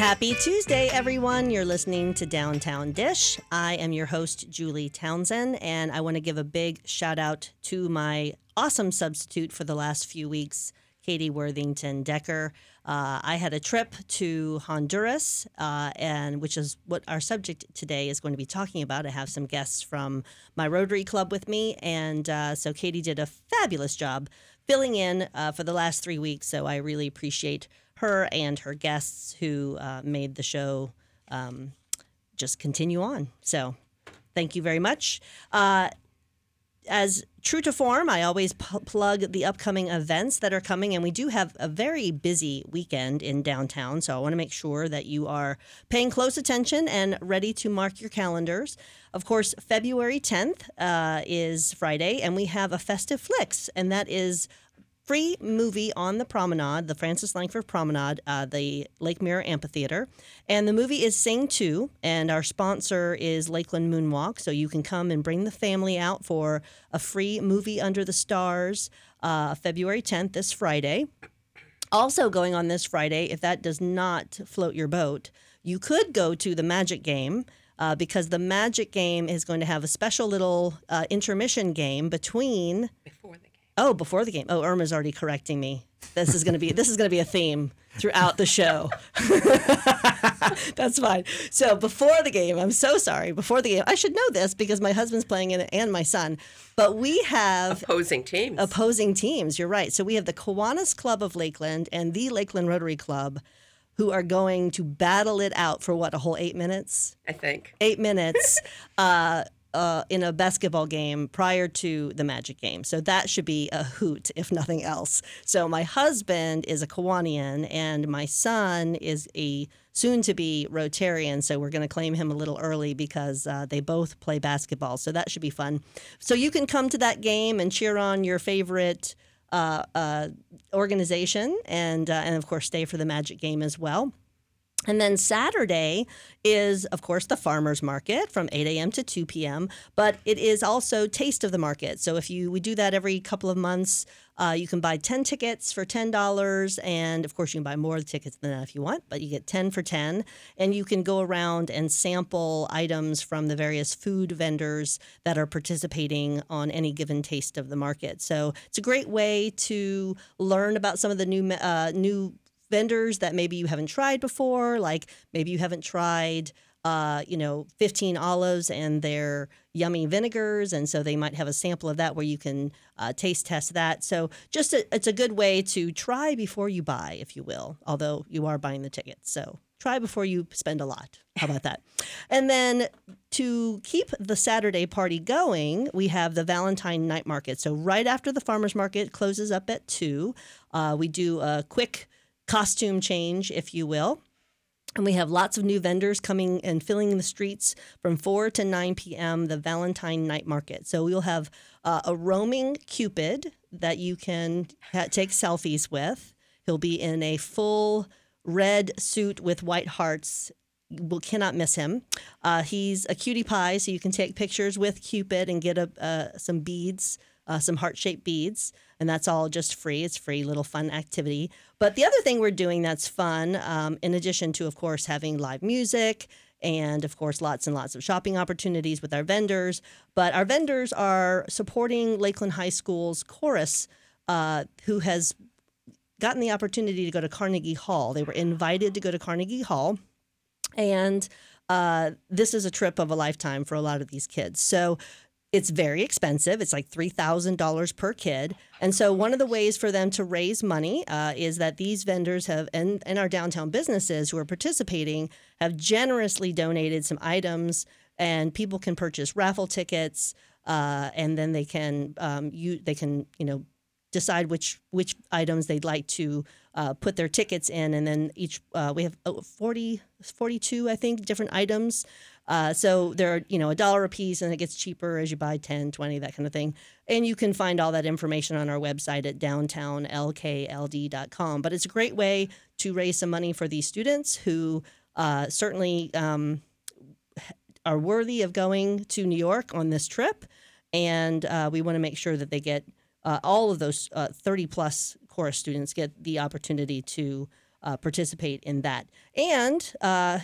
Happy Tuesday, everyone. You're listening to Downtown Dish. I am your host, Julie Townsend, and I want to give a big shout out to my awesome substitute for the last few weeks, Katie Worthington Decker. Uh, I had a trip to Honduras, uh, and which is what our subject today is going to be talking about. I have some guests from my Rotary Club with me, and uh, so Katie did a fabulous job filling in uh, for the last three weeks. So I really appreciate her and her guests who uh, made the show um, just continue on. So thank you very much. Uh, as true to form, I always p- plug the upcoming events that are coming, and we do have a very busy weekend in downtown. So I want to make sure that you are paying close attention and ready to mark your calendars. Of course, February 10th uh, is Friday, and we have a Festive Flicks, and that is free movie on the promenade, the Frances Langford Promenade, uh, the Lake Mirror Amphitheater. And the movie is Sing 2, and our sponsor is Lakeland Moonwalk. So you can come and bring the family out for a free movie under the stars uh, February 10th, this Friday. Also, going on this Friday, if that does not float your boat, you could go to the Magic Game. Uh, because the Magic Game is going to have a special little uh, intermission game between before the. Oh, before the game. Oh, Irma's already correcting me. This is going to be this is going to be a theme throughout the show. That's fine. So before the game, I'm so sorry. Before the game, I should know this because my husband's playing in it and my son. But we have opposing teams. Opposing teams. You're right. So we have the Kiwanis Club of Lakeland and the Lakeland Rotary Club, who are going to battle it out for what a whole eight minutes. I think eight minutes. uh, uh, in a basketball game prior to the Magic game. So that should be a hoot, if nothing else. So my husband is a Kiwanian, and my son is a soon to be Rotarian. So we're going to claim him a little early because uh, they both play basketball. So that should be fun. So you can come to that game and cheer on your favorite. Uh, uh organization and uh, and of course stay for the Magic game as well. And then Saturday is, of course, the farmers market from 8 a.m. to 2 p.m. But it is also Taste of the Market. So if you we do that every couple of months, uh, you can buy 10 tickets for $10. And of course, you can buy more tickets than that if you want, but you get 10 for 10. And you can go around and sample items from the various food vendors that are participating on any given Taste of the Market. So it's a great way to learn about some of the new uh, new vendors that maybe you haven't tried before, like maybe you haven't tried. Uh, you know, 15 olives and their yummy vinegars. And so they might have a sample of that where you can uh, taste test that. So just a, it's a good way to try before you buy, if you will, although you are buying the tickets. So try before you spend a lot. How about that? And then to keep the Saturday party going, we have the Valentine night market. So right after the farmers market closes up at two, uh, we do a quick costume change, if you will. And we have lots of new vendors coming and filling the streets from 4 to 9 p.m., the Valentine Night Market. So we'll have uh, a roaming Cupid that you can ha- take selfies with. He'll be in a full red suit with white hearts. We cannot miss him. Uh, he's a cutie pie, so you can take pictures with Cupid and get a, uh, some beads, uh, some heart shaped beads and that's all just free. It's free little fun activity. But the other thing we're doing that's fun, um, in addition to of course having live music and of course lots and lots of shopping opportunities with our vendors, but our vendors are supporting Lakeland High School's chorus, uh, who has gotten the opportunity to go to Carnegie Hall. They were invited to go to Carnegie Hall, and uh, this is a trip of a lifetime for a lot of these kids. So it's very expensive. It's like $3,000 per kid. And so, one of the ways for them to raise money uh, is that these vendors have, and, and our downtown businesses who are participating, have generously donated some items, and people can purchase raffle tickets. Uh, and then they can um, you they can you know decide which which items they'd like to uh, put their tickets in and then each uh, we have oh, 40 42 i think different items uh, so they're, you know, a dollar a piece and it gets cheaper as you buy 10, 20, that kind of thing. And you can find all that information on our website at downtownlkld.com. But it's a great way to raise some money for these students who uh, certainly um, are worthy of going to New York on this trip. And uh, we want to make sure that they get uh, all of those uh, 30 plus chorus students get the opportunity to uh, participate in that. And uh,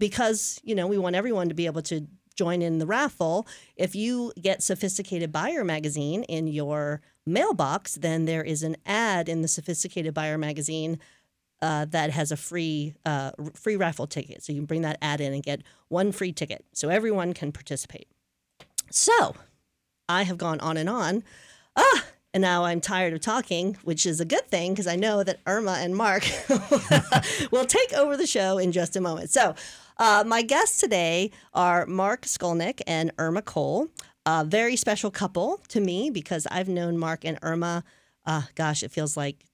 because you know we want everyone to be able to join in the raffle, if you get Sophisticated Buyer magazine in your mailbox, then there is an ad in the Sophisticated Buyer magazine uh, that has a free uh, free raffle ticket. So you can bring that ad in and get one free ticket, so everyone can participate. So I have gone on and on. Ah, and now I'm tired of talking, which is a good thing because I know that Irma and Mark will take over the show in just a moment. So, uh, my guests today are Mark Skolnic and Irma Cole, a very special couple to me because I've known Mark and Irma, uh, gosh, it feels like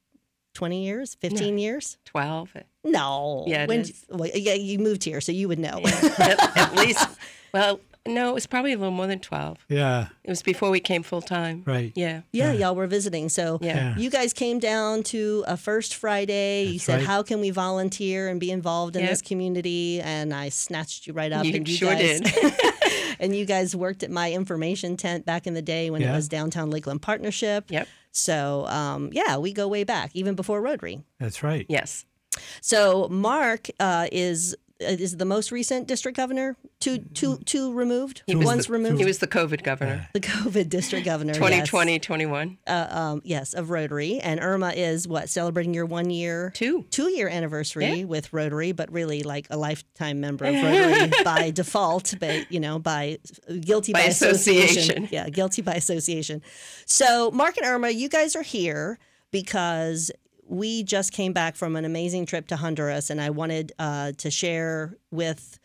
20 years, 15 years? 12 No. Yeah, when. Well, yeah, you moved here, so you would know. at, at least. Well, no, it was probably a little more than 12. Yeah, It was before we came full time. right. Yeah. Yeah, y'all were visiting. So Yeah. Yeah. you guys came down to a first Friday. you said, right. "How can we volunteer and be involved in Yep. this community?" And I snatched you right up. You and you sure guys, did. and you guys worked at my information tent back in the day when it was downtown Lakeland Partnership. Yep. So um, yeah, we go way back, even before Rotary. That's right. Yes. So Mark uh, is is the most recent district governor, two two two removed, He was once the, removed. He was the COVID governor. the COVID district governor. yes. 2020, 21. uh, um, yes, of Rotary. And Irma is what celebrating your one year, Two. two year anniversary Yeah. with Rotary, but really like a lifetime member of Rotary by default, but you know, by guilty by, By association. Yeah, guilty by association. So, Mark and Irma, you guys are here because we just came back from an amazing trip to Honduras, and I wanted uh, to share with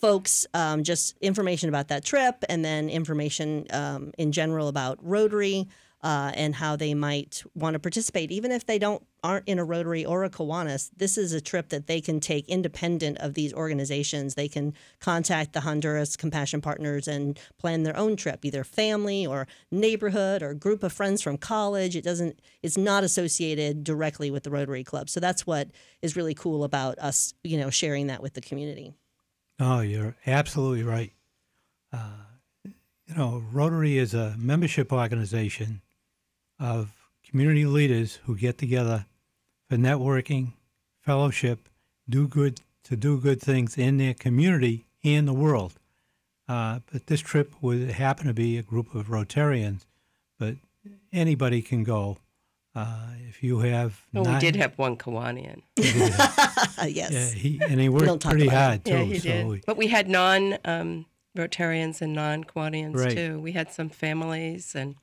folks um, just information about that trip and then information um, in general about Rotary uh, and how they might want to participate, even if they don't aren't in a Rotary or a Kiwanis. This is a trip that they can take independent of these organizations. They can contact the Honduras Compassion Partners and plan their own trip, either family or neighborhood or group of friends from college. It doesn't. It's not associated directly with the Rotary Club. So that's what is really cool about us, you know, sharing that with the community. Oh, you're absolutely right. Uh, you know, Rotary is a membership organization of community leaders who get together for networking, fellowship, do good to do good things in their community and the world. Uh, but this trip would happen to be a group of Rotarians, but anybody can go. Uh, if you have, Oh, we did have one Kiwanian. Uh, yes. yeah, he, and he don't worked pretty about hard too. Yeah, he so did. we- But we had non um, Rotarians and non Kiwanians Right. too. We had some families and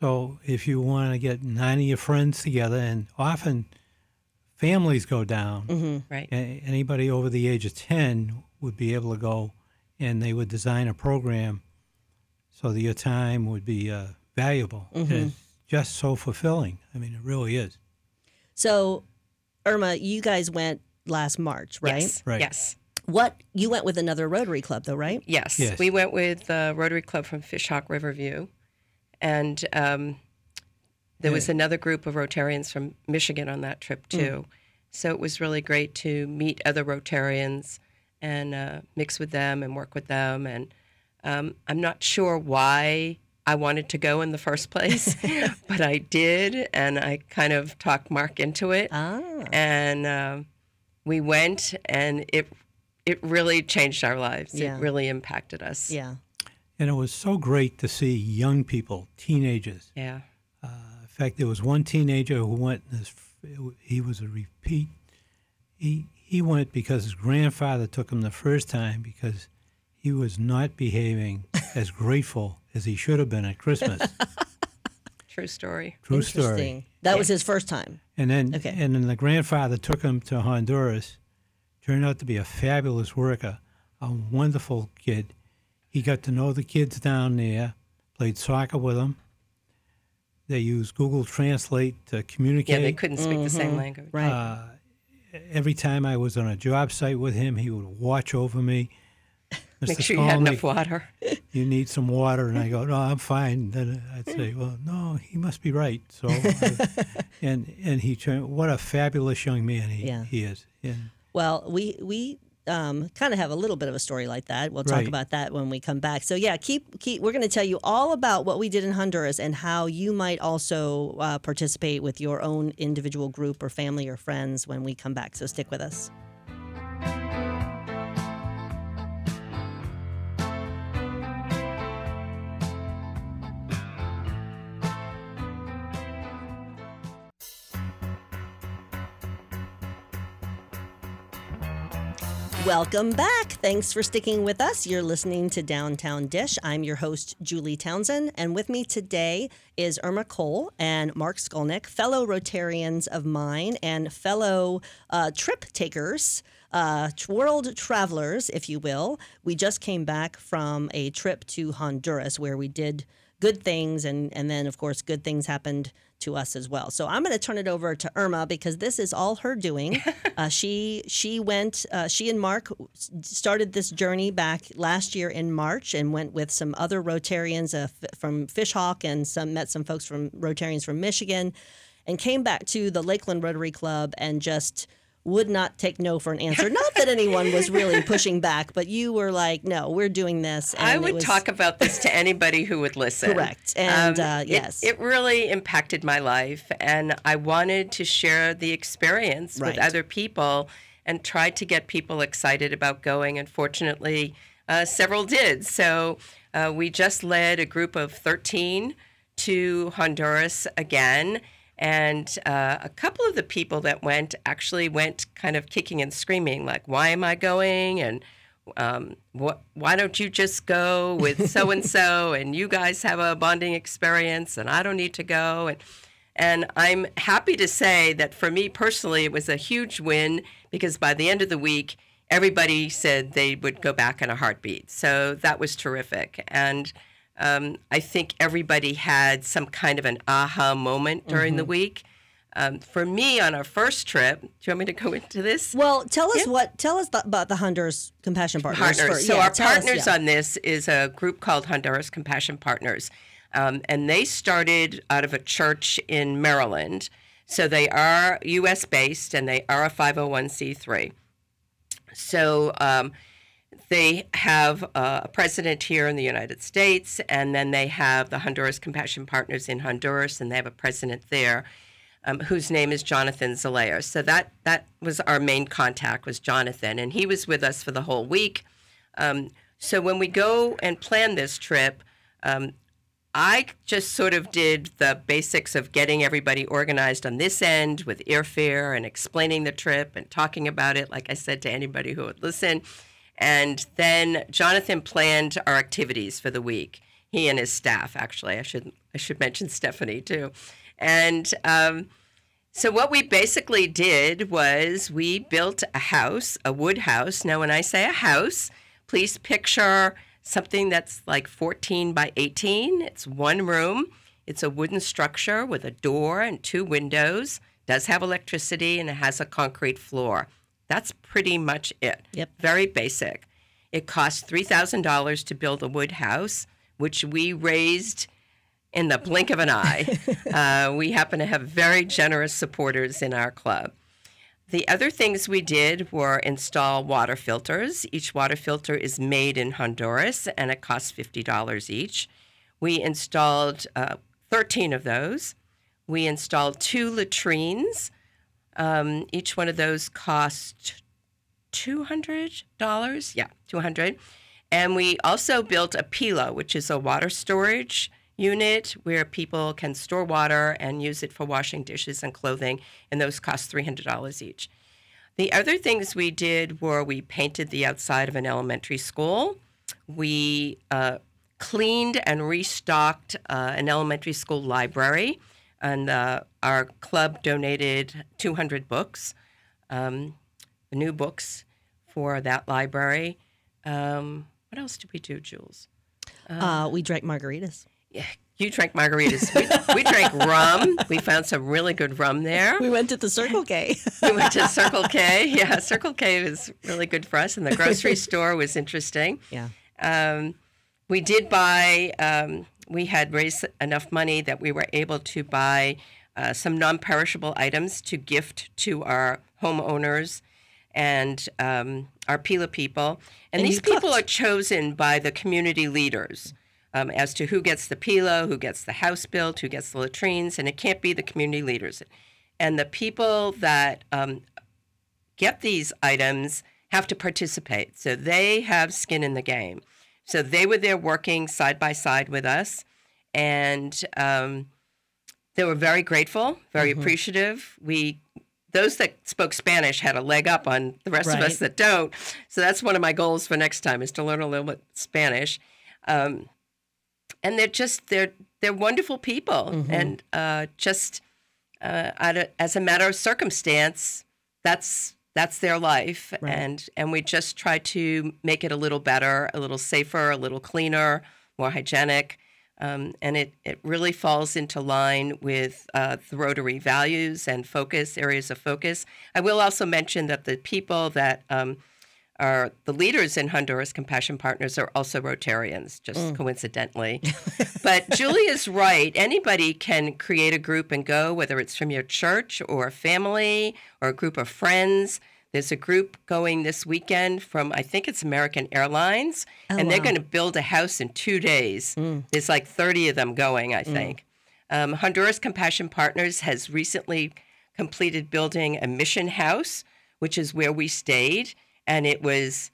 So if you want to get nine of your friends together, and often families go down, Mm-hmm. right. anybody over the age of 10 would be able to go and they would design a program so that your time would be uh, valuable. Mm-hmm. it's just so fulfilling. I mean, it really is. So, Irma, you guys went last March, right? Yes. Right. Yes. What you went with another Rotary Club, though, right? Yes. Yes. We went with the Rotary Club from Fishhawk Riverview. And um, there was another group of Rotarians from Michigan on that trip, too. So it was really great to meet other Rotarians and uh, mix with them and work with them. And um, I'm not sure why I wanted to go in the first place, but I did. And I kind of talked Mark into it Ah, and um, we went and it it really changed our lives Yeah. it really impacted us yeah. And it was so great to see young people, teenagers. yeah uh, In fact, there was one teenager who went. This, he was a repeat. He he went because his grandfather took him the first time because he was not behaving as grateful as he should have been at Christmas. true story True Interesting. story. That was his first time. And then Okay. and then the grandfather took him to Honduras. Turned out to be a fabulous worker, a wonderful kid. He got to know the kids down there. Played soccer with them. They used Google Translate to communicate. yeah they couldn't speak the same language Right. Uh, every time I was on a job site with him, he would watch over me. Mr. make sure you had enough water You need some water, and I go, no, I'm fine. Then I'd say, well, no, he must be right. So, I, and and he turned. What a fabulous young man he, Yeah. he is. And well, we we um, kind of have a little bit of a story like that. We'll talk Right. about that when we come back. So yeah, keep keep. We're going to tell you all about what we did in Honduras and how you might also uh, participate with your own individual group or family or friends when we come back. So stick with us. Welcome back. Thanks for sticking with us. You're listening to Downtown Dish. I'm your host, Julie Townsend, and with me today is Irma Cole and Mark Skolnic, fellow Rotarians of mine and fellow uh, trip takers. Uh, world travelers, if you will. We just came back from a trip to Honduras where we did good things, and, and then, of course, good things happened to us as well. So I'm going to turn it over to Irma because this is all her doing. uh, she she went. Uh, she and Mark started this journey back last year in March and went with some other Rotarians uh, f- from Fishhawk and some met some folks from Rotarians from Michigan, and came back to the Lakeland Rotary Club and just would not take no for an answer. Not that anyone was really pushing back, but you were like, "No, we're doing this." And I would was- talk about this to anybody who would listen. Correct. And, uh, yes. it, really impacted my life, and I wanted to share the experience Right. with other people and tried to get people excited about going. And fortunately, uh, several did. So uh, we just led a group of 13 to Honduras again. And uh, a couple of the people that went actually went kind of kicking and screaming, like, why am I going? And um, what, why don't you just go with so and so and you guys have a bonding experience and I don't need to go? And, and I'm happy to say that for me personally, it was a huge win because by the end of the week, everybody said they would go back in a heartbeat. So that was terrific. And um, I think everybody had some kind of an aha moment during the week. Um, for me, on our first trip, do you want me to go into this? Well, tell us what. Tell us th- about the Honduras Compassion Partners. partners. first. So Yeah, our tell us, partners yeah. on this is a group called Honduras Compassion Partners, um, and they started out of a church in Maryland. So they are U.S. based and they are a 501c3. So um, they have a president here in the United States, and then they have the Honduras Compassion Partners in Honduras, and they have a president there. Um, whose name is Jonathan Zalea. So that that was our main contact was Jonathan, and he was with us for the whole week. Um, so when we go and plan this trip, um, I just sort of did the basics of getting everybody organized on this end with airfare and explaining the trip and talking about it, like I said to anybody who would listen. And then Jonathan planned our activities for the week. He and his staff, actually. I should I should mention Stephanie too. And um, so what we basically did was we built a house, a wood house. Now, when I say a house, please picture something that's like 14 by 18. It's one room. It's a wooden structure with a door and two windows. Does have electricity and it has a concrete floor. That's pretty much it. Yep. Very basic. It cost $3,000 to build a wood house, which we raised in the blink of an eye. uh, we happen to have very generous supporters in our club. The other things we did were install water filters. Each water filter is made in Honduras and it costs $50 each. We installed uh, 13 of those. We installed two latrines. Um, each one of those cost $200. Yeah, 200 And we also built a PILA, which is a water storage unit where people can store water and use it for washing dishes and clothing, and those cost $300 each. The other things we did were we painted the outside of an elementary school. We uh, cleaned and restocked uh, an elementary school library, and uh, our club donated 200 books, um, new books for that library. Um, what else did we do, Jules? Uh, we drank margaritas. Yeah, you drank margaritas. We, we drank rum. We found some really good rum there. We went to the Circle K. We went to Circle K. Yeah, Circle K was really good for us, and the grocery store was interesting. yeah. Um, we did buy, um, we had raised enough money that we were able to buy uh, some non perishable items to gift to our homeowners. and um, our Pila people. And, And these people are chosen by the community leaders um, as to who gets the Pila, who gets the house built, who gets the latrines, and it can't be the community leaders. And the people that um, get these items have to participate. So they have skin in the game. So they were there working side by side with us. And um, they were very grateful, very appreciative. We those that spoke Spanish had a leg up on the rest of us that don't. So that's one of my goals for next time is to learn a little bit Spanish. Um, and they're just they're they're wonderful people, and uh, just uh, as a matter of circumstance, that's that's their life, Right. and and we just try to make it a little better, a little safer, a little cleaner, more hygienic. Um, and it, it really falls into line with uh, the Rotary values and focus, areas of focus. I will also mention that the people that um, are the leaders in Honduras Compassion Partners are also Rotarians, just coincidentally. but Julie is right. Anybody can create a group and go, whether it's from your church or a family or a group of friends. There's a group going this weekend from, I think it's American Airlines, and they're going to build a house in two days. There's like 30 of them going, I think. Um, Honduras Compassion Partners has recently completed building a mission house, which is where we stayed, and it was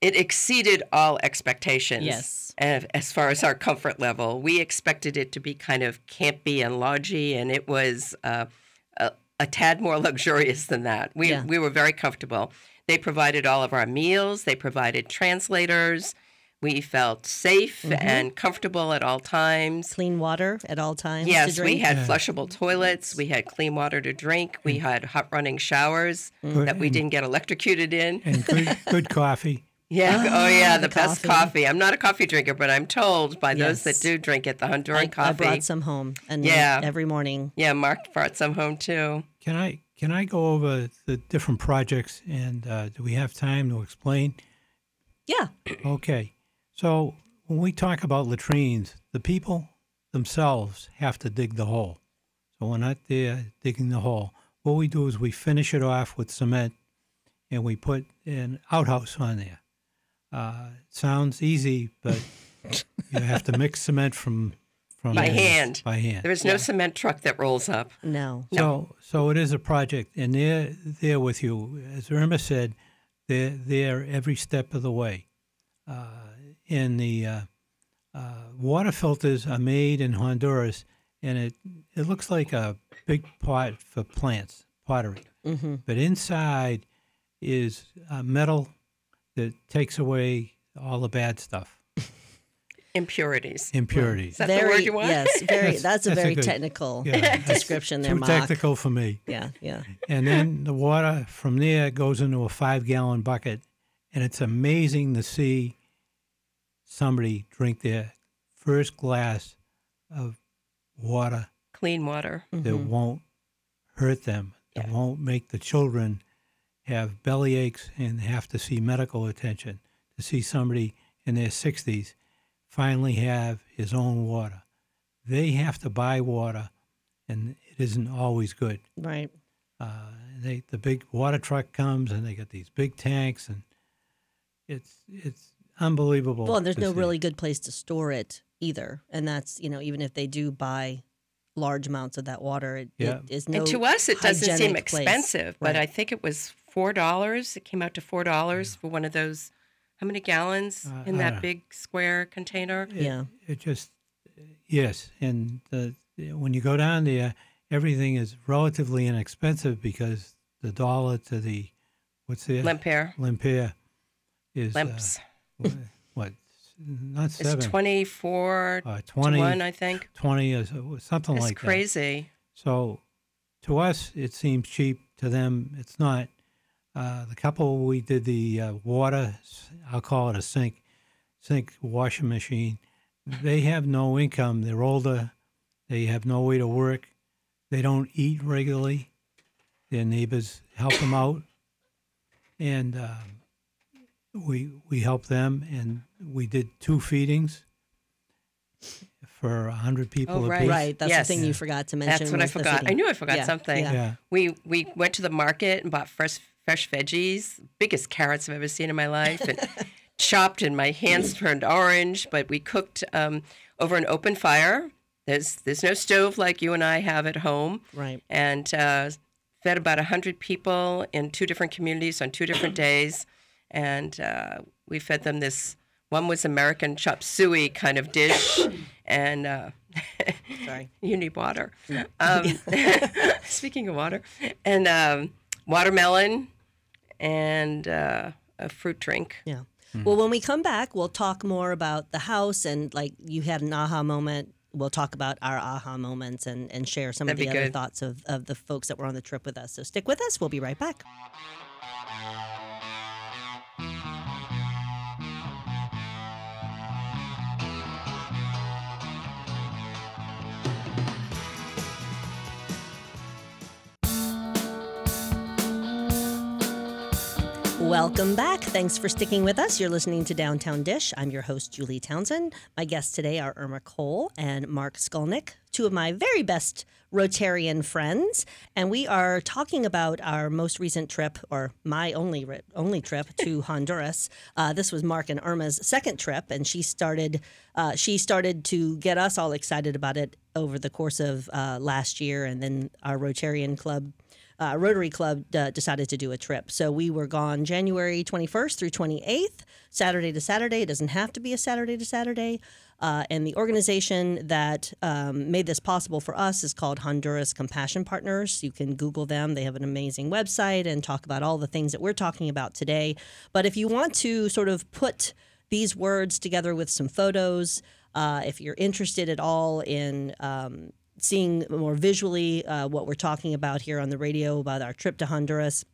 it exceeded all expectations. Yes. As, as far as our comfort level, we expected it to be kind of campy and lodgy, and it was uh, a, a tad more luxurious than that. We Yeah. we were very comfortable. They provided all of our meals. They provided translators. We felt safe Mm-hmm. and comfortable at all times. Clean water at all times. to Yes, we had Yeah. flushable toilets. We had clean water to drink. We had hot running showers Good- that we didn't get electrocuted in. and good, good coffee. Yeah. oh, yeah. The, the best coffee. coffee. I'm not a coffee drinker, but I'm told by those that do drink it, the Honduran I coffee. I brought some home, and Yeah. every morning. yeah, Mark brought some home too. Can I can I go over the different projects and uh, do we have time to explain? Yeah, Okay, so when we talk about latrines, the people themselves have to dig the hole. So we're not there digging the hole. What we do is we finish it off with cement, and we put an outhouse on there. Uh, sounds easy, but you have to mix cement from from By the- hand. By hand. There is no cement truck that rolls up. no. So, so it is a project, and they're there with you. As Irma said, they're there every step of the way. Uh, and the uh, uh, water filters are made in Honduras, and it it looks like a big pot for plants, pottery. Mm-hmm. But inside is uh, metal that takes away all the bad stuff, Impurities. impurities. Is that the very word you want? yes, very. That's- That's, a that's a very good- technical Yeah, description there, Too Mark. technical for me. Yeah, yeah. And then the water from there goes into a five gallon bucket. And it's amazing to see somebody drink their first glass of water Clean water. that mm-hmm. won't hurt them, that won't make the children have belly aches and have to see medical attention. To see somebody in their 60s finally have his own water. They have to buy water, and it isn't always good. Right. Uh, they the big water truck comes and they get these big tanks and it's it's unbelievable. Well, and there's no see. really good place to store it either, and that's you know even if they do buy large amounts of that water, it, Yeah. it is no. and to us, it doesn't seem hygienic place. expensive, but Right. I think it was four dollars. It came out to four dollars for one of those. How many gallons Uh, in that don't- big square container? It, Yeah. it just yes, and the, when you go down there, everything is relatively inexpensive because the dollar to the what's there Lemper Limpere is uh, limps. wha- what not seven. It's seven twenty four uh, to one, I think. 20 or so- something It's like that. crazy. So to us, it seems cheap. To them, it's not. Uh, the couple we did the uh, water, I'll call it a sink, sink washing machine. They have no income. They're older. They have no way to work. They don't eat regularly. Their neighbors help them out, and um, we we help them. And we did two feedings for a hundred people Oh, apiece. right. Right. That's Yes. the thing you forgot to mention. That's what I forgot. I knew I forgot Yeah, something. yeah. Yeah. We we went to the market and bought fresh fresh veggies, biggest carrots I've ever seen in my life, and chopped, and my hands turned orange. But we cooked um, over an open fire. There's there's no stove like you and I have at home, Right. and uh, fed about hundred people in two different communities on two different days, and uh, we fed them this. One was American chop suey kind of dish, and uh, Sorry. you need water. Um, speaking of water, and um, watermelon, and uh, a fruit drink. Yeah. Well, when we come back, we'll talk more about the house and like you had an aha moment. We'll talk about our aha moments and, and share some That'd of the other good. thoughts of, of the folks that were on the trip with us. So stick with us. We'll be right back. Welcome back. Thanks for sticking with us. You're listening to Downtown Dish. I'm your host, Julie Townsend. My guests today are Irma Cole and Mark Skolnic, two of my very best Rotarian friends. And we are talking about our most recent trip, or my only only trip to Honduras. Uh, this was Mark and Irma's second trip, and she started uh, she started to get us all excited about it over the course of uh, last year, and then our Rotarian Club uh, Rotary Club uh, decided to do a trip. So we were gone January 21st through 28th, Saturday to Saturday. It doesn't have to be a Saturday to Saturday. Uh, and the organization that um, made this possible for us is called Honduras Compassion Partners. You can Google them. They have an amazing website and talk about all the things that we're talking about today. But if you want to sort of put these words together with some photos, uh, if you're interested at all in um, seeing more visually uh, what we're talking about here on the radio about our trip to Honduras,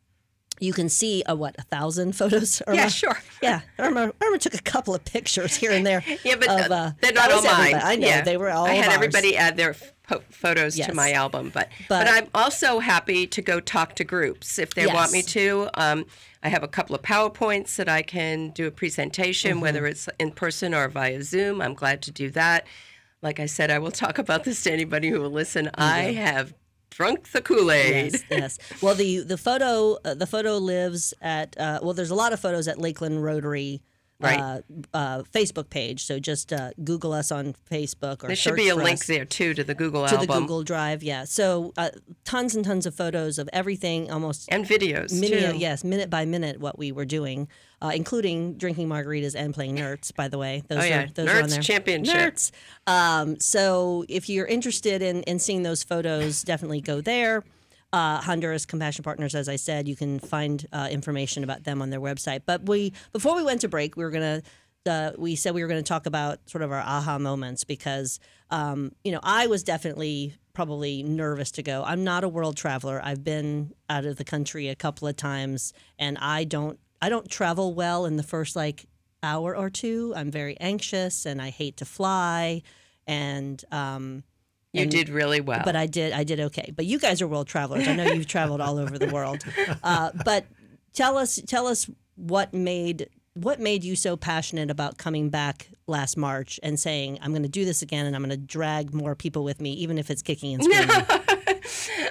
you can see uh, what a thousand photos. Irma? Yeah, sure. Yeah, Irma, Irma took a couple of pictures here and there. Yeah, but of, uh, uh, they're not all mine. I know Yeah. they were all. I had everybody add their photos Yes. to my album, but, But- but I'm also happy to go talk to groups if they want me to. Um, I have a couple of powerpoints that I can do a presentation, Mm-hmm. whether it's in person or via Zoom. I'm glad to do that. Like I said, I will talk about this to anybody who will listen. I have drunk the Kool Aid. Yes, yes. Well, the the photo uh, the photo lives at uh, well. There's a lot of photos at Lakeland Rotary. Right. Uh, uh, Facebook page. So just uh, Google us on Facebook or There should be a link us. there too to the Google to album the Google Drive. Yeah. So uh, tons and tons of photos of everything, almost and videos minute, too. yes, minute by minute, what we were doing, uh, including drinking margaritas and playing Nerds. By the way, those Oh, yeah. are those are on Nerds there. Championship. Nerds. Um, so if you're interested in in seeing those photos, definitely go there. Uh, Honduras Compassion Partners, as I said, you can find uh, information about them on their website. But we, before we went to break, we were gonna. Uh, we said we were going to talk about sort of our aha moments because, um, you know, I was definitely probably nervous to go. I'm not a world traveler. I've been out of the country a couple of times, and I don't I don't travel well in the first like hour or two. I'm very anxious, and I hate to fly, and um, You and- did really well. but I did I did okay. But you guys are world travelers. I know you've traveled all over the world. Uh, but tell us tell us what made what made you so passionate about coming back last March and saying I'm going to do this again and I'm going to drag more people with me, even if it's kicking and screaming.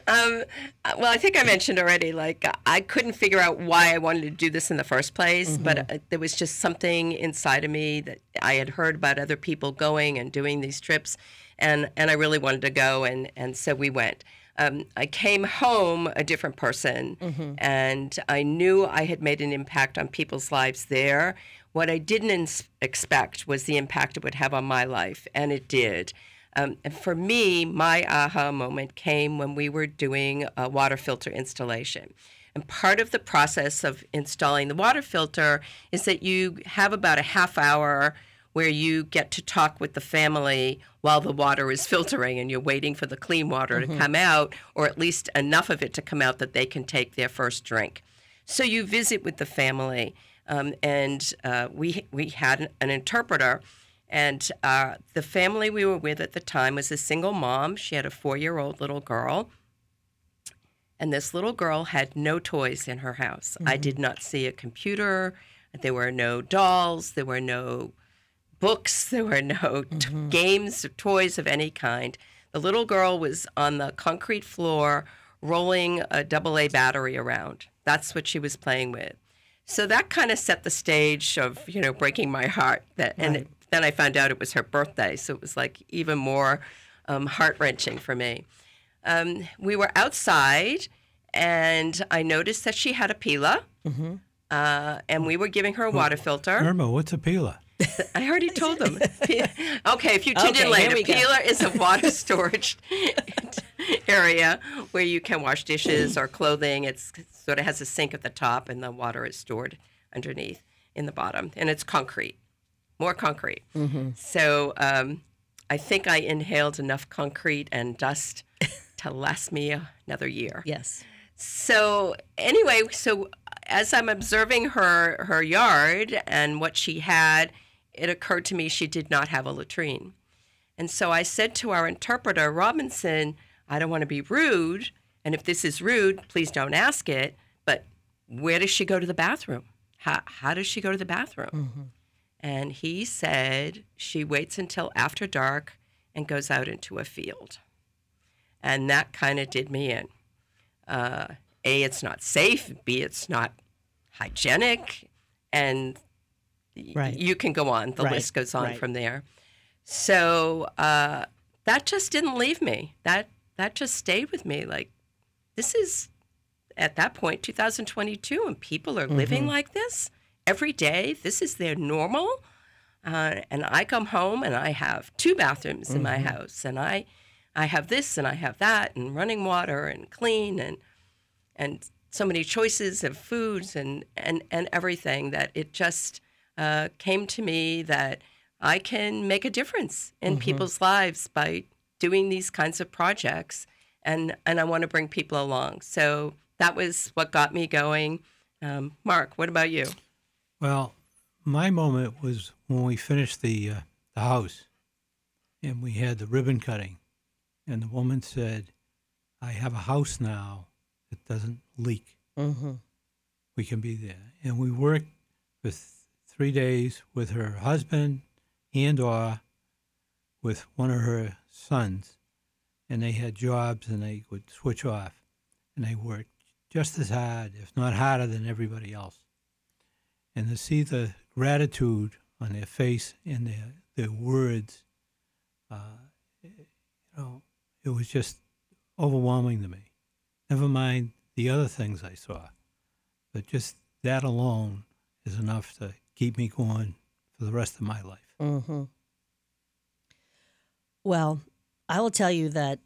Um, uh, well, I think I mentioned already, like, I couldn't figure out why I wanted to do this in the first place, but uh, there was just something inside of me that I had heard about other people going and doing these trips, and, and I really wanted to go, and, and so we went. Um, I came home a different person, and I knew I had made an impact on people's lives there. What I didn't ins- expect was the impact it would have on my life, and it did. Um, and for me, my aha moment came when we were doing a water filter installation. And part of the process of installing the water filter is that you have about a half hour where you get to talk with the family while the water is filtering and you're waiting for the clean water to come out, or at least enough of it to come out that they can take their first drink. So you visit with the family, um, and uh, we we had an, an interpreter, and uh, the family we were with at the time was a single mom. She had a four-year-old little girl, and this little girl had no toys in her house. I did not see a computer. There were no dolls. There were no books. There were no t- games or toys of any kind. The little girl was on the concrete floor rolling a double A battery around. That's what she was playing with. So that kind of set the stage of you know breaking my heart. That and Right. Then I found out it was her birthday, so it was like even more um, heart wrenching for me. Um, we were outside, and I noticed that she had a pila, Mm-hmm. uh, and we were giving her a water filter. Irma, what's a pila? I already told them. Okay, if you tuned Okay, in later, we go. is a water storage area where you can wash dishes or clothing. It's sort of has a sink at the top, and the water is stored underneath in the bottom, and it's concrete, more concrete. Mm-hmm. So um, I think I inhaled enough concrete and dust to last me another year. Yes. So anyway, so as I'm observing her her yard and what she had, it occurred to me she did not have a latrine. And so I said to our interpreter, Robinson, I don't want to be rude, and if this is rude, please don't ask it, but where does she go to the bathroom? How how does she go to the bathroom? And he said she waits until after dark and goes out into a field. And that kind of did me in. Uh, a it's not safe b it's not hygienic and y- you can go on. The Right, list goes on right. from there. So uh, that just didn't leave me. That that just stayed with me. Like this is at that point 2022 and people are living like this every day this is their normal uh, and I come home and I have two bathrooms in my house, and I, I have this and I have that, and running water and clean, and and so many choices of foods and and and everything that it just uh, came to me that I can make a difference in people's lives by doing these kinds of projects, and and I want to bring people along. So that was what got me going. Um, Mark, what about you? Well, my moment was when we finished the uh, the house, and we had the ribbon cutting, and the woman said, "I have a house now that doesn't leak. Mm-hmm. We can be there." And we worked for th- three days with her husband and or with one of her sons, and they had jobs and they would switch off, and they worked just as hard, if not harder, than everybody else and to see the gratitude on their face and their their words, uh, you know, it was just overwhelming to me. Never mind the other things I saw, but just that alone is enough to keep me going for the rest of my life. Mm-hmm. Well, I will tell you that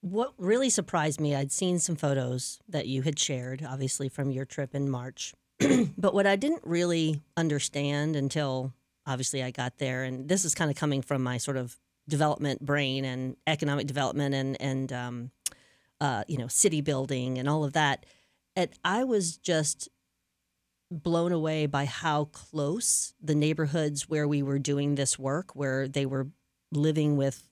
what really surprised me, I'd seen some photos that you had shared, obviously from your trip in March. but what I didn't really understand until obviously I got there, and this is kind of coming from my sort of development brain and economic development and and um, uh, you know city building and all of that. And I was just blown away by how close the neighborhoods where we were doing this work, where they were living with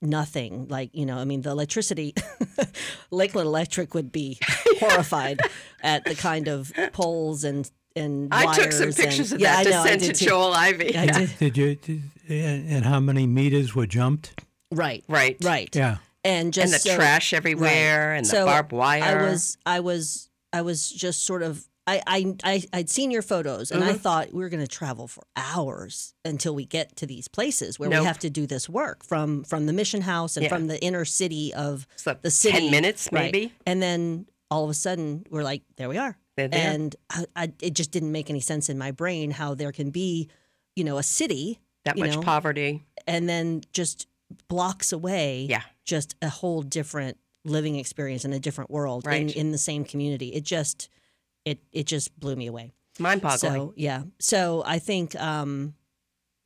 nothing. Like, you know, I mean, the electricity, Lakeland Electric would be horrified at the kind of poles and and I took some pictures and, of yeah, that I to know, send to did too. Joel Ivy. I did. Did you? Did, and, and how many meters were jumped? Right, Right. right, Yeah. and just and the so- trash everywhere and the So barbed wire. I was I was I was just sort of I I, I I'd seen your photos and I Mm-hmm. thought we were going to travel for hours until we get to these places where Nope. we have to do this work from from the mission house and Yeah. from the inner city of It's like the city 10 minutes, Right. maybe. and then all of a sudden we're like there we are there. and I, I, it just didn't make any sense in my brain how there can be you know a city that much know, poverty. and then just blocks away Yeah. just a whole different living experience in a different world in, in the same community it just it it just blew me away Mind boggling. so yeah so i think um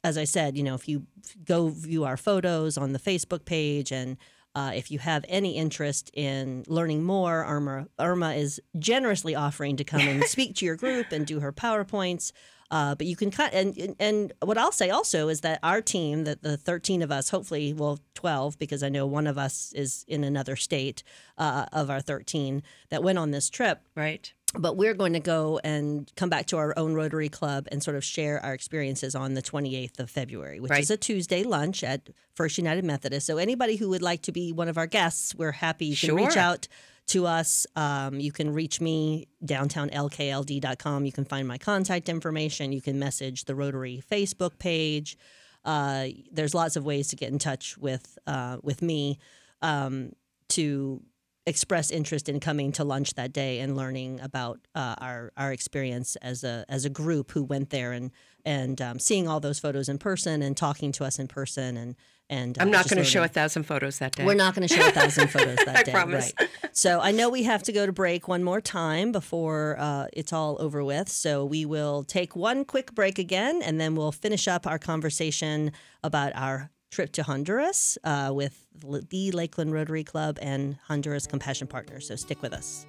as i said you know if you go view our photos on the facebook page and uh, if you have any interest in learning more, Irma, Irma is generously offering to come and speak to your group and do her PowerPoints. Uh, but you can cut and and- what I'll say also is that our team, that the thirteen of us, hopefully, well, twelve, because I know one of us is in another state uh, of our thirteen that went on this trip right. But we're going to go and come back to our own Rotary Club and sort of share our experiences on the 28th of February, which Right. is a Tuesday lunch at First United Methodist. So anybody who would like to be one of our guests, we're happy. You can reach out to us. Um, you can reach me downtownlkld.com. You can find my contact information. You can message the Rotary Facebook page. Uh, there's lots of ways to get in touch with uh, with me um, to express interest in coming to lunch that day and learning about uh, our our experience as a as a group who went there and and um, seeing all those photos in person and talking to us in person and and I'm uh, not going to show a thousand photos that day. We're not going to show a thousand photos that I day, promise. right? So I know we have to go to break one more time before uh, it's all over with. So we will take one quick break again, and then we'll finish up our conversation about our trip to Honduras uh, with the Lakeland Rotary Club and Honduras Compassion Partners. So stick with us.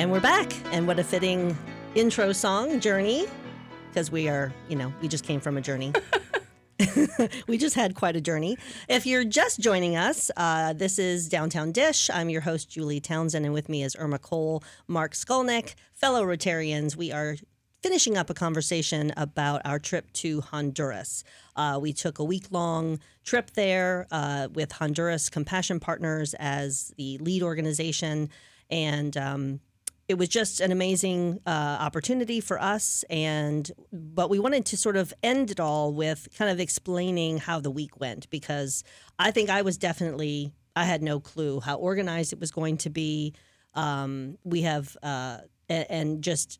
And we're back. And what a fitting intro song, Journey, because we are, you know, we just came from a journey. we just had quite a journey. If you're just joining us, uh, this is Downtown Dish. I'm your host, Julie Townsend, and with me is Irma Cole, Mark Skolnic, fellow Rotarians. We are finishing up a conversation about our trip to Honduras. Uh, we took a week long trip there uh, with Honduras Compassion Partners as the lead organization. And um, it was just an amazing uh, opportunity for us and but we wanted to sort of end it all with kind of explaining how the week went because i think i was definitely i had no clue how organized it was going to be. Um, we have uh, and, and just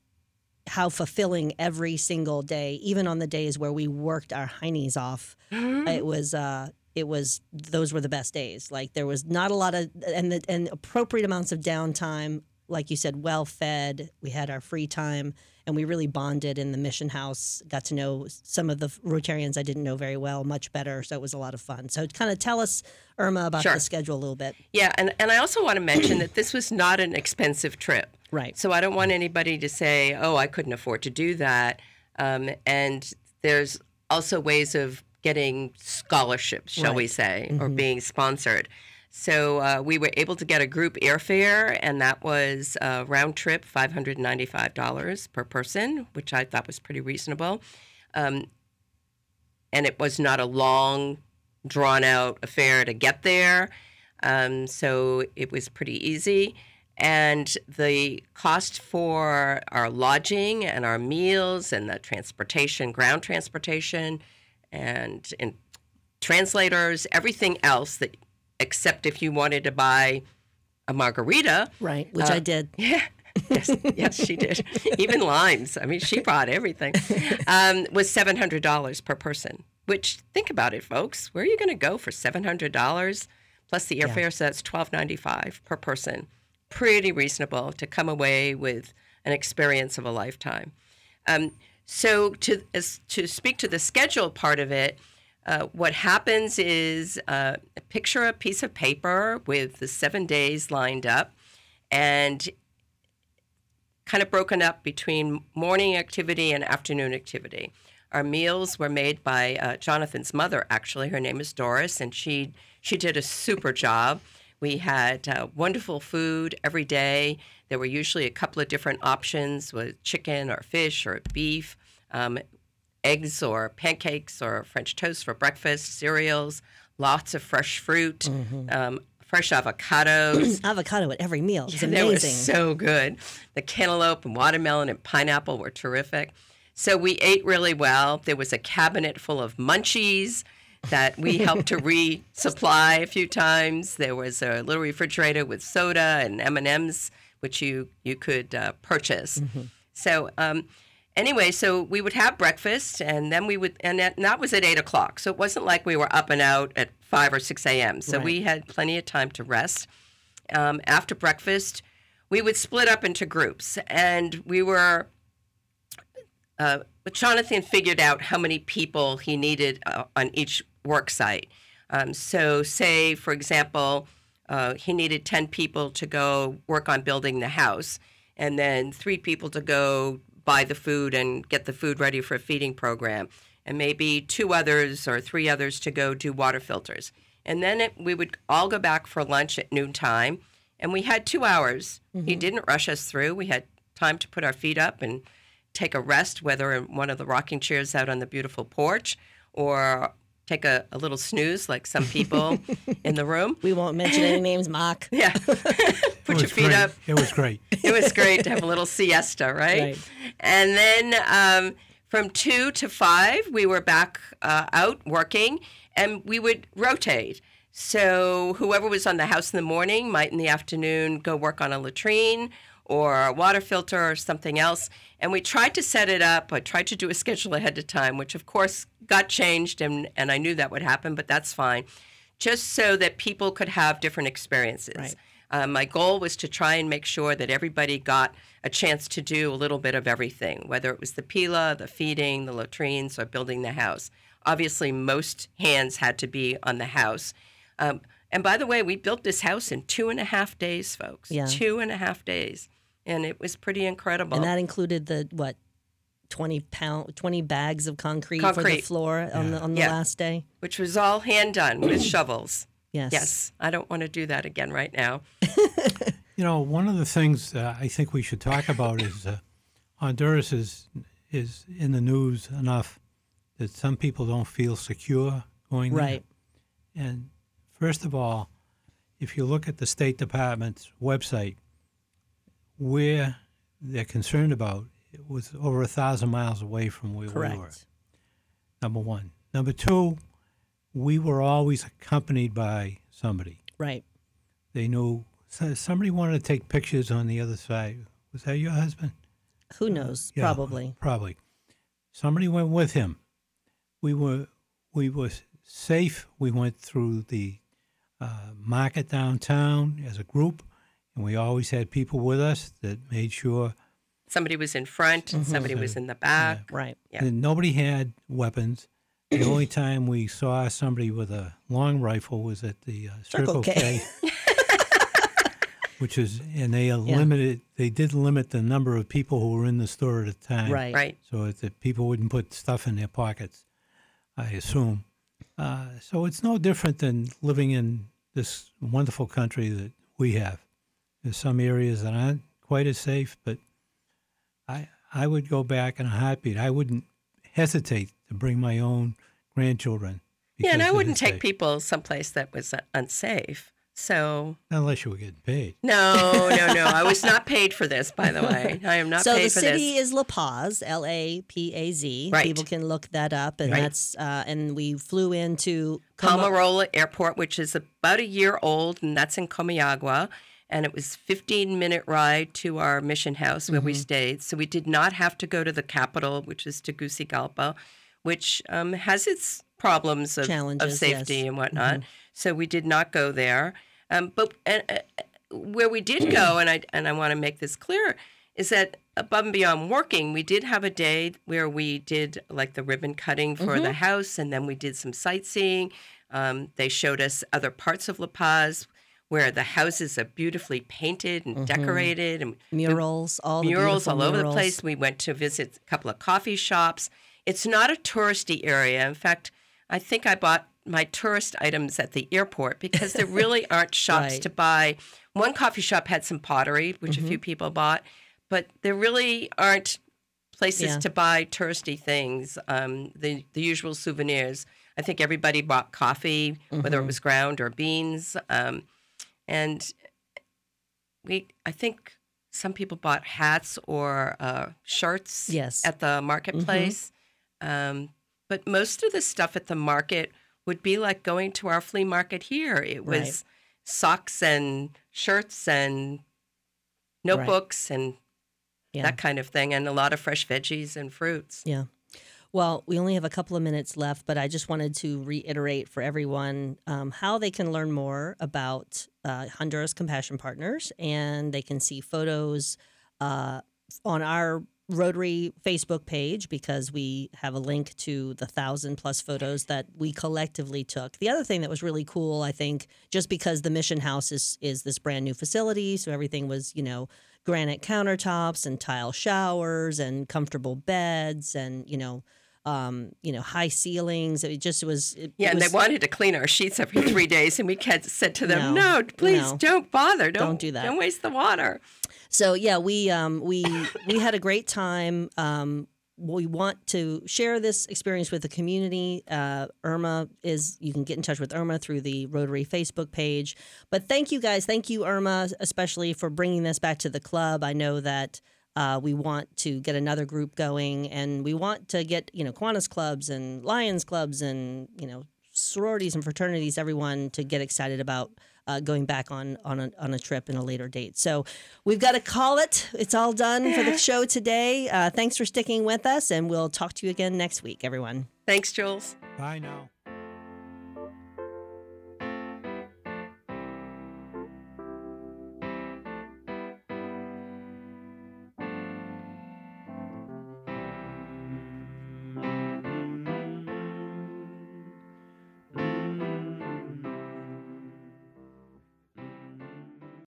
how fulfilling every single day even on the days where we worked our heinies off it was uh, it was those were the best days. Like there was not a lot of and the, and appropriate amounts of downtime like you said, well fed. We had our free time and we really bonded in the mission house. Got to know some of the Rotarians I didn't know very well, much better. So it was a lot of fun. So kind of tell us, Irma, about Sure. the schedule a little bit. Yeah, and, and I also want to mention that this was not an expensive trip. Right. So I don't want anybody to say, oh, I couldn't afford to do that. Um, and there's also ways of getting scholarships, shall we Right. say, or being sponsored. So uh, we were able to get a group airfare, and that was uh, round trip $595 per person, which I thought was pretty reasonable. Um, and it was not a long, drawn out affair to get there. Um, so it was pretty easy. And the cost for our lodging and our meals and the transportation, ground transportation, and, and translators, everything else that, except if you wanted to buy a margarita, Right. Which I did. yeah. Yes, yes, she did. Even limes. I mean, she brought everything. Um, was seven hundred dollars per person. Which think about it, folks. Where are you going to go for seven hundred dollars plus the airfare? So that's twelve ninety five per person. Pretty reasonable to come away with an experience of a lifetime. Um, so to as, to speak to the schedule part of it, uh, what happens is uh, picture a piece of paper with the seven days lined up, and kind of broken up between morning activity and afternoon activity. Our meals were made by uh, Jonathan's mother. Actually, her name is Doris, and she she did a super job. We had uh, wonderful food every day. There were usually a couple of different options with chicken or fish or beef, um, eggs or pancakes or French toast for breakfast, cereals, lots of fresh fruit, um, fresh avocados. Avocado at every meal. It's were amazing. so good. The cantaloupe and watermelon and pineapple were terrific. So we ate really well. There was a cabinet full of munchies that we helped to resupply a few times. There was a little refrigerator with soda and M and M's, which you you could uh, purchase. So um, anyway, so we would have breakfast, and then we would, and that, and that was at eight o'clock. So it wasn't like we were up and out at five or six a.m. So we had plenty of time to rest um, after breakfast, we would split up into groups, and we were. Uh, Jonathan figured out how many people he needed uh, on each work site. Um, so, say for example, uh, he needed ten people to go work on building the house, and then three people to go buy the food and get the food ready for a feeding program, and maybe two others or three others to go do water filters. And then it, we would all go back for lunch at noontime, And we had two hours. He mm-hmm. didn't rush us through. We had time to put our feet up and take a rest, whether in one of the rocking chairs out on the beautiful porch or take a, a little snooze like some people in the room. We won't mention any names, Mock. Yeah. Put your feet great. up. It was great. It was great to have a little siesta, right? Right. And then um, from two to five, we were back uh, out working, and we would rotate. So whoever was on the house in the morning might in the afternoon go work on a latrine or a water filter or something else. And we tried to set it up. I tried to do a schedule ahead of time, which of course got changed, and, and I knew that would happen, but that's fine. Just so that people could have different experiences. Right. Uh, my goal was to try and make sure that everybody got a chance to do a little bit of everything, whether it was the pila, the feeding, the latrines, or building the house. Obviously, most hands had to be on the house. Um, and by the way, we built this house in two and a half days, folks. Yeah. Two and a half days. And it was pretty incredible. And that included the what, twenty pound, twenty bags of concrete, for the Concrete. floor on the on the Yeah. last day. which was all hand done with shovels. Yes. Yes, I don't want to do that again right now. You know, one of the things uh, I think we should talk about is uh, Honduras is is in the news enough that some people don't feel secure going there. Right. And first of all, if you look at the State Department's website, where they're concerned about, it was over a thousand miles away from where we were. Correct. Number one. Number two, we were always accompanied by somebody. Right. They knew somebody wanted to take pictures on the other side. Was that your husband? Who knows? Yeah, Probably. Probably. Somebody went with him. We were we were safe. We went through the uh, market downtown as a group, and we always had people with us that made sure Somebody was in front and somebody was in the back. Right. Yeah. that nobody had weapons. The only time we saw somebody with a long rifle was at the uh, Circle Circle, K. K. Which is, and they limited. They did limit the number of people who were in the store at a time. Right. Right. so that people wouldn't put stuff in their pockets, I assume. Uh, so it's no different than living in this wonderful country that we have. There's some areas that aren't quite as safe, but I I would go back in a heartbeat. I wouldn't hesitate to bring my own grandchildren. Yeah, and I wouldn't take safe. people someplace that was uh, unsafe. So unless you were getting paid. no, no, no. I was not paid for this, by the way. I am not so paid the for city this. is La Paz, L A P A Z. Right. People can look that up, and Right. that's uh, and we flew into Como- Palmerola Airport, which is about a year old, and that's in Comayagua. And it was 15 minute ride to our mission house where Mm-hmm. we stayed. So we did not have to go to the capital, which is Tegucigalpa, which um, has its problems of, of safety yes. and whatnot. So we did not go there. Um, but uh, uh, where we did go, and I and I want to make this clear, is that above and beyond working, we did have a day where we did like the ribbon cutting for the house, and then we did some sightseeing. Um, they showed us other parts of La Paz where the houses are beautifully painted and decorated, and murals, all the murals all over the place. We went to visit a couple of coffee shops. It's not a touristy area. In fact, I think I bought my tourist items at the airport because there really aren't shops Right. to buy. One coffee shop had some pottery, which a few Mm-hmm. people bought, but there really aren't places Yeah. to buy touristy things. Um, the the usual souvenirs. I think everybody bought coffee, whether Mm-hmm. it was ground or beans, um, and we. I think some people bought hats or uh, shirts Yes. at the marketplace. Um, but most of the stuff at the market would be like going to our flea market here. It was Right. socks and shirts and notebooks and Yeah. that kind of thing, and a lot of fresh veggies and fruits. Yeah. Well, we only have a couple of minutes left, but I just wanted to reiterate for everyone um, how they can learn more about uh, Honduras Compassion Partners, and they can see photos uh, on our Rotary Facebook page because we have a link to the thousand plus photos that we collectively took. The other thing that was really cool, I think, just because the mission house is is this brand new facility, so everything was you know granite countertops and tile showers and comfortable beds and you know um, you know, high ceilings. It just was. It, Yeah, it and they wanted to clean our sheets every three days, and we kept, said to them, No, "No, please no. don't bother. Don't, Don't do that. Don't waste the water." So yeah, we um, we we had a great time. Um, we want to share this experience with the community. Uh, Irma is you can get in touch with Irma through the Rotary Facebook page. But thank you guys, thank you Irma, especially for bringing this back to the club. I know that. Uh, we want to get another group going, and we want to get you know Kiwanis clubs and Lions clubs and you know sororities and fraternities, everyone to get excited about uh, going back on on a, on a trip in a later date. So we've got to call it. It's all done for the show today. Uh, thanks for sticking with us, and we'll talk to you again next week, everyone. Thanks, Jules. Bye now.